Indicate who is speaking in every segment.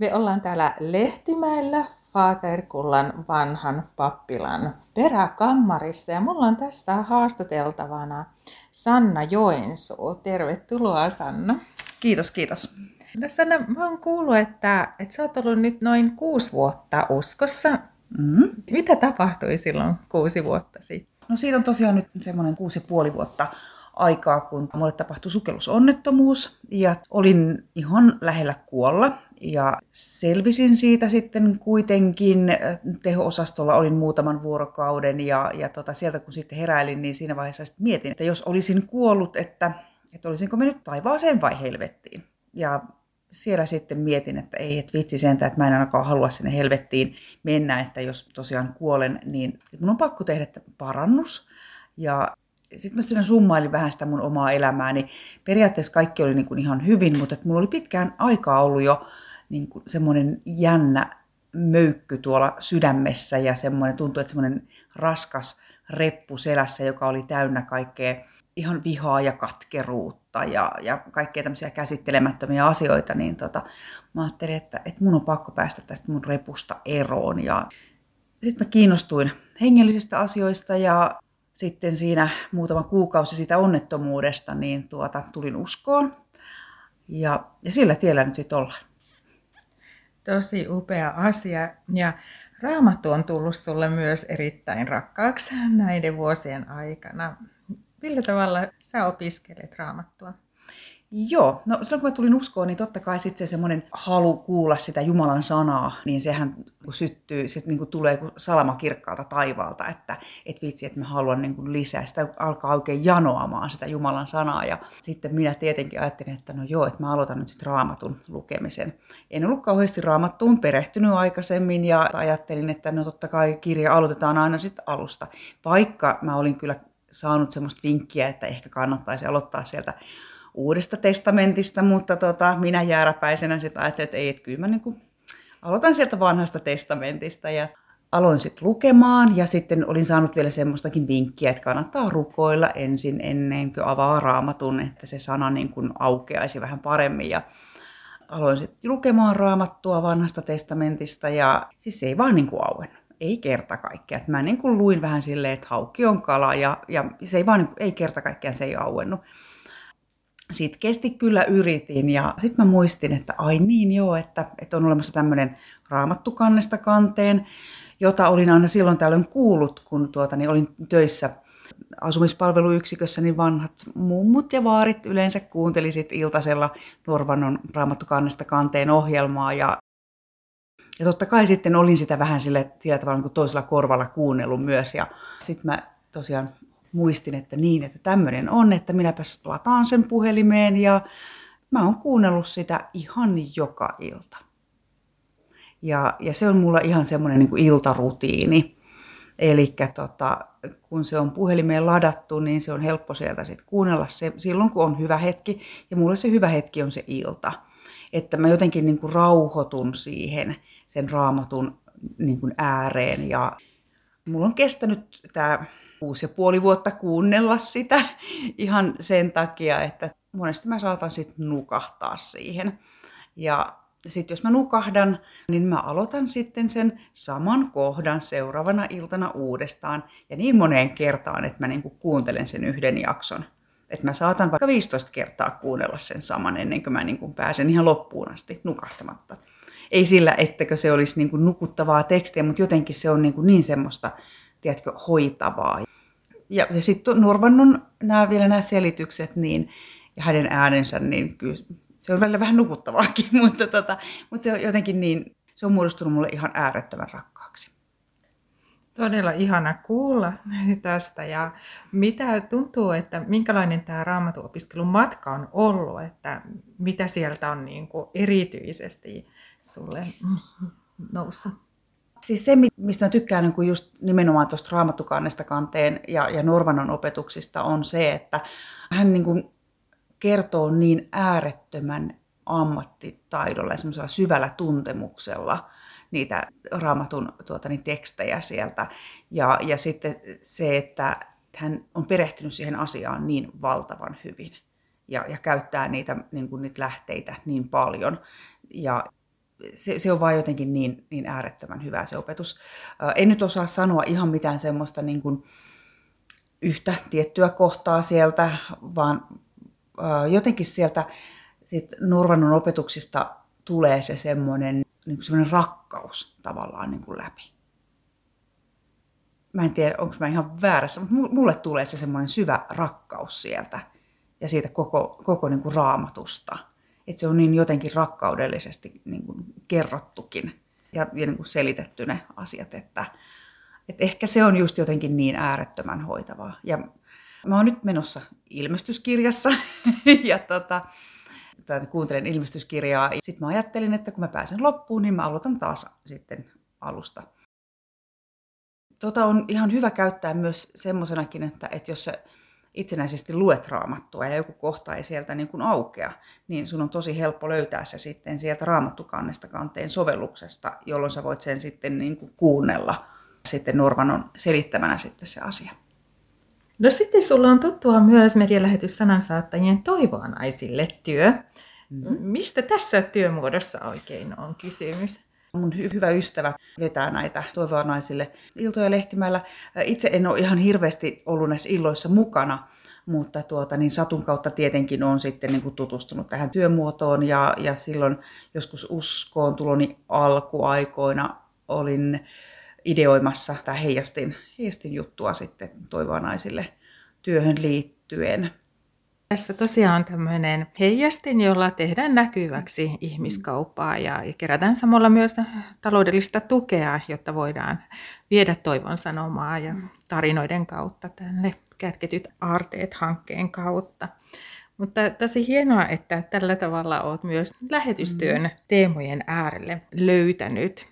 Speaker 1: Me ollaan täällä Lehtimäellä Fagerkullan vanhan pappilan peräkammarissa ja mulla on tässä haastateltavana Sanna Joensuu. Tervetuloa Sanna.
Speaker 2: Kiitos, kiitos.
Speaker 1: No Sanna, mä oon kuullut, että, että sä oot ollut nyt noin kuusi vuotta uskossa. Mm-hmm. Mitä tapahtui silloin kuusi vuotta sitten?
Speaker 2: No siitä on tosiaan nyt semmoinen kuusi ja puoli vuotta aikaa, kun mulle tapahtui sukellusonnettomuus ja olin ihan lähellä kuolla. Ja selvisin siitä sitten kuitenkin. Teho-osastolla olin muutaman vuorokauden ja, ja tota, sieltä kun sitten heräilin, niin siinä vaiheessa sitten mietin, että jos olisin kuollut, että, että olisinko mennyt taivaaseen vai helvettiin. Ja siellä sitten mietin, että ei, että vitsi sentä, että mä en ainakaan halua sinne helvettiin mennä, että jos tosiaan kuolen, niin mun on pakko tehdä parannus. Ja sitten mä siinä summailin vähän sitä mun omaa elämääni. Periaatteessa kaikki oli niin kuin ihan hyvin, mutta että mulla oli pitkään aikaa ollut jo niin kuin semmoinen jännä möykky tuolla sydämessä ja semmoinen, tuntui, että semmoinen raskas reppu selässä, joka oli täynnä kaikkea ihan vihaa ja katkeruutta ja, ja kaikkea tämmöisiä käsittelemättömiä asioita, niin tota, mä ajattelin, että, että mun on pakko päästä tästä mun repusta eroon. Ja sitten mä kiinnostuin hengellisistä asioista ja sitten siinä muutama kuukausi siitä onnettomuudesta, niin tuota, tulin uskoon. Ja, ja sillä tiellä nyt sitten ollaan.
Speaker 1: Tosi upea asia. Ja Raamattu on tullut sulle myös erittäin rakkaaksi näiden vuosien aikana. Millä tavalla sä opiskelet raamattua?
Speaker 2: Joo, no silloin kun mä tulin uskoon, niin totta kai sitten se semmoinen halu kuulla sitä Jumalan sanaa, niin sehän kun syttyy, se niin kuin tulee kuin salama kirkkaalta taivaalta, että et vitsi, että mä haluan niin kuin lisää. Sitä alkaa oikein janoamaan sitä Jumalan sanaa ja sitten minä tietenkin ajattelin, että no joo, että mä aloitan nyt sitten raamatun lukemisen. En ollut kauheasti raamattuun perehtynyt aikaisemmin ja ajattelin, että no totta kai kirja aloitetaan aina sitten alusta, vaikka mä olin kyllä saanut semmoista vinkkiä, että ehkä kannattaisi aloittaa sieltä uudesta testamentista, mutta tota, minä jääräpäisenä sitten ajattelin, että ei, että kyllä mä niin kuin aloitan sieltä vanhasta testamentista ja aloin sitten lukemaan ja sitten olin saanut vielä semmoistakin vinkkiä, että kannattaa rukoilla ensin ennen kuin avaa raamatun, että se sana niin kuin aukeaisi vähän paremmin ja aloin sitten lukemaan raamattua vanhasta testamentista ja siis se ei vaan niin kuin auennut. Ei kerta kaikkea. Mä niin kuin luin vähän silleen, että haukki on kala ja, ja se ei vaan, niin kuin, ei kerta kaikkiaan se ei auennut kesti kyllä yritin ja sitten mä muistin, että ai niin joo, että, että on olemassa tämmöinen raamattu kannesta kanteen, jota olin aina silloin tällöin kuullut, kun tuota, niin olin töissä asumispalveluyksikössä, niin vanhat mummut ja vaarit yleensä kuunteli sit iltasella Norvannon raamattukannesta kanteen ohjelmaa ja ja totta kai sitten olin sitä vähän sille, sillä tavalla niin kuin toisella korvalla kuunnellut myös. Ja sitten mä tosiaan muistin, että niin, että tämmöinen on, että minäpäs lataan sen puhelimeen ja mä oon kuunnellut sitä ihan joka ilta. Ja, ja se on mulla ihan semmoinen niin kuin iltarutiini. Eli tota, kun se on puhelimeen ladattu, niin se on helppo sieltä sit kuunnella se silloin, kun on hyvä hetki. Ja mulle se hyvä hetki on se ilta. Että mä jotenkin niin kuin rauhoitun siihen sen raamatun niin kuin ääreen. Ja mulla on kestänyt tämä kuusi ja puoli vuotta kuunnella sitä ihan sen takia, että monesti mä saatan sitten nukahtaa siihen. Ja sitten jos mä nukahdan, niin mä aloitan sitten sen saman kohdan seuraavana iltana uudestaan ja niin moneen kertaan, että mä niinku kuuntelen sen yhden jakson. Että mä saatan vaikka 15 kertaa kuunnella sen saman ennen kuin mä niinku pääsen ihan loppuun asti nukahtamatta. Ei sillä, etteikö se olisi niinku nukuttavaa tekstiä, mutta jotenkin se on niinku niin semmoista, tiedätkö, hoitavaa. Ja, ja sitten Nurvannon nämä, vielä nämä selitykset niin, ja hänen äänensä, niin kyllä se on välillä vähän nukuttavaakin, mutta, tota, mutta se on jotenkin niin, se on muodostunut mulle ihan äärettömän rakkaaksi.
Speaker 1: Todella ihana kuulla tästä ja mitä tuntuu, että minkälainen tämä raamatuopiskelun matka on ollut, että mitä sieltä on niin kuin erityisesti sulle noussut?
Speaker 2: Siis se, mistä mä tykkään niin just nimenomaan tuosta raamattukannesta kanteen ja, ja Norvanon opetuksista, on se, että hän niin kuin kertoo niin äärettömän ammattitaidolla ja syvällä tuntemuksella niitä raamatun tuota, niin tekstejä sieltä. Ja, ja sitten se, että hän on perehtynyt siihen asiaan niin valtavan hyvin ja, ja käyttää niitä, niin kuin, niitä lähteitä niin paljon. Ja se, se on vain jotenkin niin, niin äärettömän hyvä se opetus. En nyt osaa sanoa ihan mitään semmoista niin kuin yhtä tiettyä kohtaa sieltä, vaan jotenkin sieltä sit Nurvannon opetuksista tulee se semmoinen, niin semmoinen rakkaus tavallaan niin kuin läpi. Mä en tiedä, onko mä ihan väärässä, mutta mulle tulee se semmoinen syvä rakkaus sieltä ja siitä koko, koko niin kuin raamatusta. Että se on niin jotenkin rakkaudellisesti niin kuin kerrottukin ja, ja niin kuin selitetty ne asiat, että, että ehkä se on just jotenkin niin äärettömän hoitavaa. Ja mä oon nyt menossa ilmestyskirjassa ja tota, kuuntelen ilmestyskirjaa. Sitten mä ajattelin, että kun mä pääsen loppuun, niin mä aloitan taas sitten alusta. Tota on ihan hyvä käyttää myös semmoisenakin, että, että jos sä itsenäisesti luet raamattua ja joku kohta ei sieltä niin kuin aukea, niin sun on tosi helppo löytää se sitten sieltä raamattukannesta kanteen sovelluksesta, jolloin sä voit sen sitten niin kuin kuunnella. Sitten Norman on selittämänä sitten se asia.
Speaker 1: No sitten sulla on tuttua myös medialähetys sanansaattajien toivoa naisille työ. Mm-hmm. Mistä tässä työmuodossa oikein on kysymys?
Speaker 2: Mun hy- hyvä ystävä vetää näitä toivoa naisille iltoja lehtimällä. Itse en ole ihan hirveästi ollut näissä illoissa mukana, mutta tuota, niin satun kautta tietenkin on sitten niin kuin tutustunut tähän työmuotoon ja, ja silloin joskus uskoon tuloni alkuaikoina olin ideoimassa tai heijastin, heijastin juttua sitten toivoa naisille työhön liittyen.
Speaker 1: Tässä tosiaan on tämmöinen heijastin, jolla tehdään näkyväksi ihmiskauppaa ja kerätään samalla myös taloudellista tukea, jotta voidaan viedä toivon sanomaa ja tarinoiden kautta tänne kätketyt aarteet hankkeen kautta. Mutta tosi hienoa, että tällä tavalla olet myös lähetystyön teemojen äärelle löytänyt.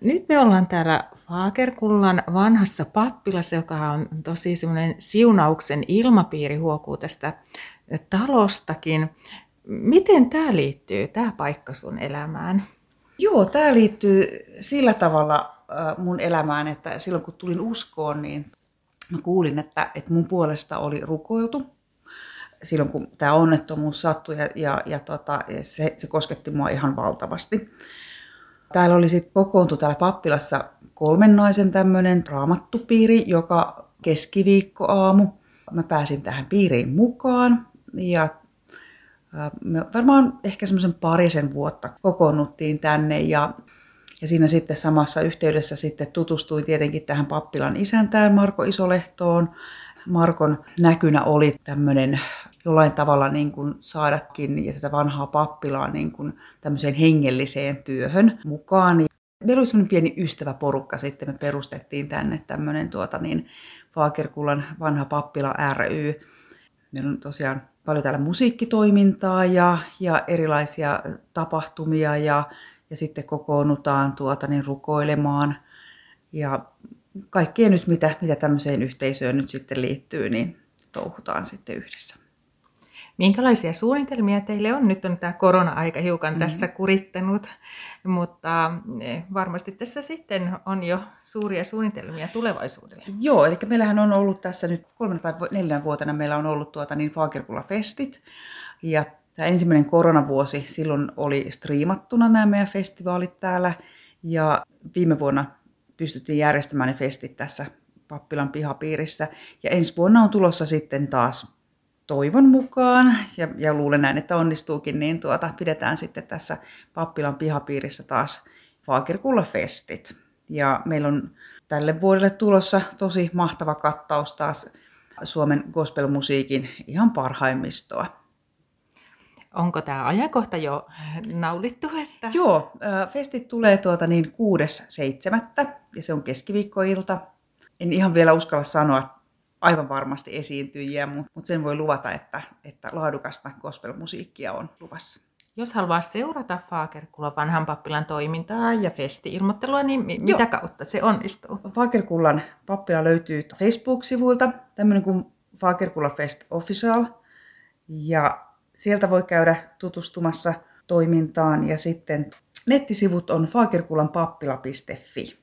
Speaker 1: Nyt me ollaan täällä Faakerkullan vanhassa pappilassa, joka on tosi semmoinen siunauksen ilmapiiri huokuu tästä talostakin. Miten tämä liittyy, tämä paikka sun elämään?
Speaker 2: Joo, tämä liittyy sillä tavalla mun elämään, että silloin kun tulin uskoon, niin mä kuulin, että, että mun puolesta oli rukoiltu silloin, kun tämä onnettomuus sattui ja, ja, ja tota, se, se kosketti mua ihan valtavasti. Täällä oli sitten kokoontu täällä pappilassa kolmen naisen tämmöinen raamattupiiri, joka keskiviikkoaamu. Mä pääsin tähän piiriin mukaan ja me varmaan ehkä semmoisen parisen vuotta kokoonnuttiin tänne ja, ja siinä sitten samassa yhteydessä sitten tutustuin tietenkin tähän pappilan isäntään Marko Isolehtoon. Markon näkynä oli tämmöinen jollain tavalla niin kuin saadakin ja sitä vanhaa pappilaa niin kuin tämmöiseen hengelliseen työhön mukaan. Meillä oli semmoinen pieni ystäväporukka sitten, me perustettiin tänne tämmöinen tuota niin, Faakerkullan vanha pappila ry. Meillä on tosiaan paljon täällä musiikkitoimintaa ja, ja erilaisia tapahtumia ja, ja sitten kokoonnutaan tuota niin rukoilemaan. Ja kaikkea nyt, mitä, mitä tämmöiseen yhteisöön nyt sitten liittyy, niin touhutaan sitten yhdessä.
Speaker 1: Minkälaisia suunnitelmia teille on? Nyt on tämä korona-aika hiukan mm-hmm. tässä kurittanut, mutta eh, varmasti tässä sitten on jo suuria suunnitelmia tulevaisuudelle.
Speaker 2: Joo, eli meillähän on ollut tässä nyt kolmen tai neljän vuotena meillä on ollut tuota niin Fagerkula-festit. Ja tämä ensimmäinen koronavuosi, silloin oli striimattuna nämä meidän festivaalit täällä. Ja viime vuonna pystyttiin järjestämään ne festit tässä Pappilan pihapiirissä. Ja ensi vuonna on tulossa sitten taas toivon mukaan, ja, ja luulen näin, että onnistuukin, niin tuota, pidetään sitten tässä Pappilan pihapiirissä taas Faakirkulla-festit. Ja meillä on tälle vuodelle tulossa tosi mahtava kattaus taas Suomen gospelmusiikin ihan parhaimmistoa.
Speaker 1: Onko tämä ajankohta jo naulittu? Että...
Speaker 2: Joo, festit tulee tuota niin 6.7. ja se on keskiviikkoilta. En ihan vielä uskalla sanoa aivan varmasti esiintyjiä, mutta sen voi luvata, että, että laadukasta gospelmusiikkia on luvassa.
Speaker 1: Jos haluaa seurata Faakerkullan vanhan pappilan toimintaa ja festi-ilmoittelua, niin mi- mitä Joo. kautta se onnistuu?
Speaker 2: Faakerkullan pappila löytyy Facebook-sivuilta, tämmöinen kuin Faakerkulla Fest Official. Ja sieltä voi käydä tutustumassa toimintaan ja sitten nettisivut on faakerkullanpappila.fi.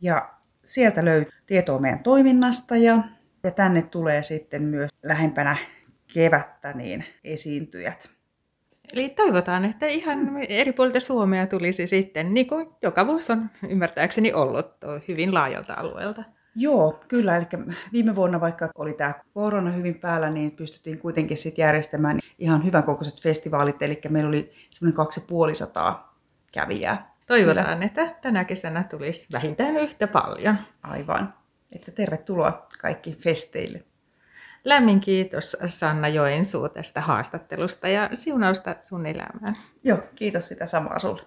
Speaker 2: Ja sieltä löytyy tietoa meidän toiminnasta ja, ja tänne tulee sitten myös lähempänä kevättä niin esiintyjät.
Speaker 1: Eli toivotaan, että ihan eri puolilta Suomea tulisi sitten, niin kuin joka vuosi on ymmärtääkseni ollut hyvin laajalta alueelta.
Speaker 2: Joo, kyllä. Eli viime vuonna, vaikka oli tämä korona hyvin päällä, niin pystyttiin kuitenkin sitten järjestämään ihan hyvän kokoiset festivaalit. Eli meillä oli semmoinen 2500 kävijää.
Speaker 1: Toivotaan, kyllä. että tänä kesänä tulisi vähintään yhtä paljon.
Speaker 2: Aivan. Että tervetuloa kaikki festeille.
Speaker 1: Lämmin kiitos Sanna Joensuu tästä haastattelusta ja siunausta sun elämään.
Speaker 2: Joo, kiitos sitä samaa sulle.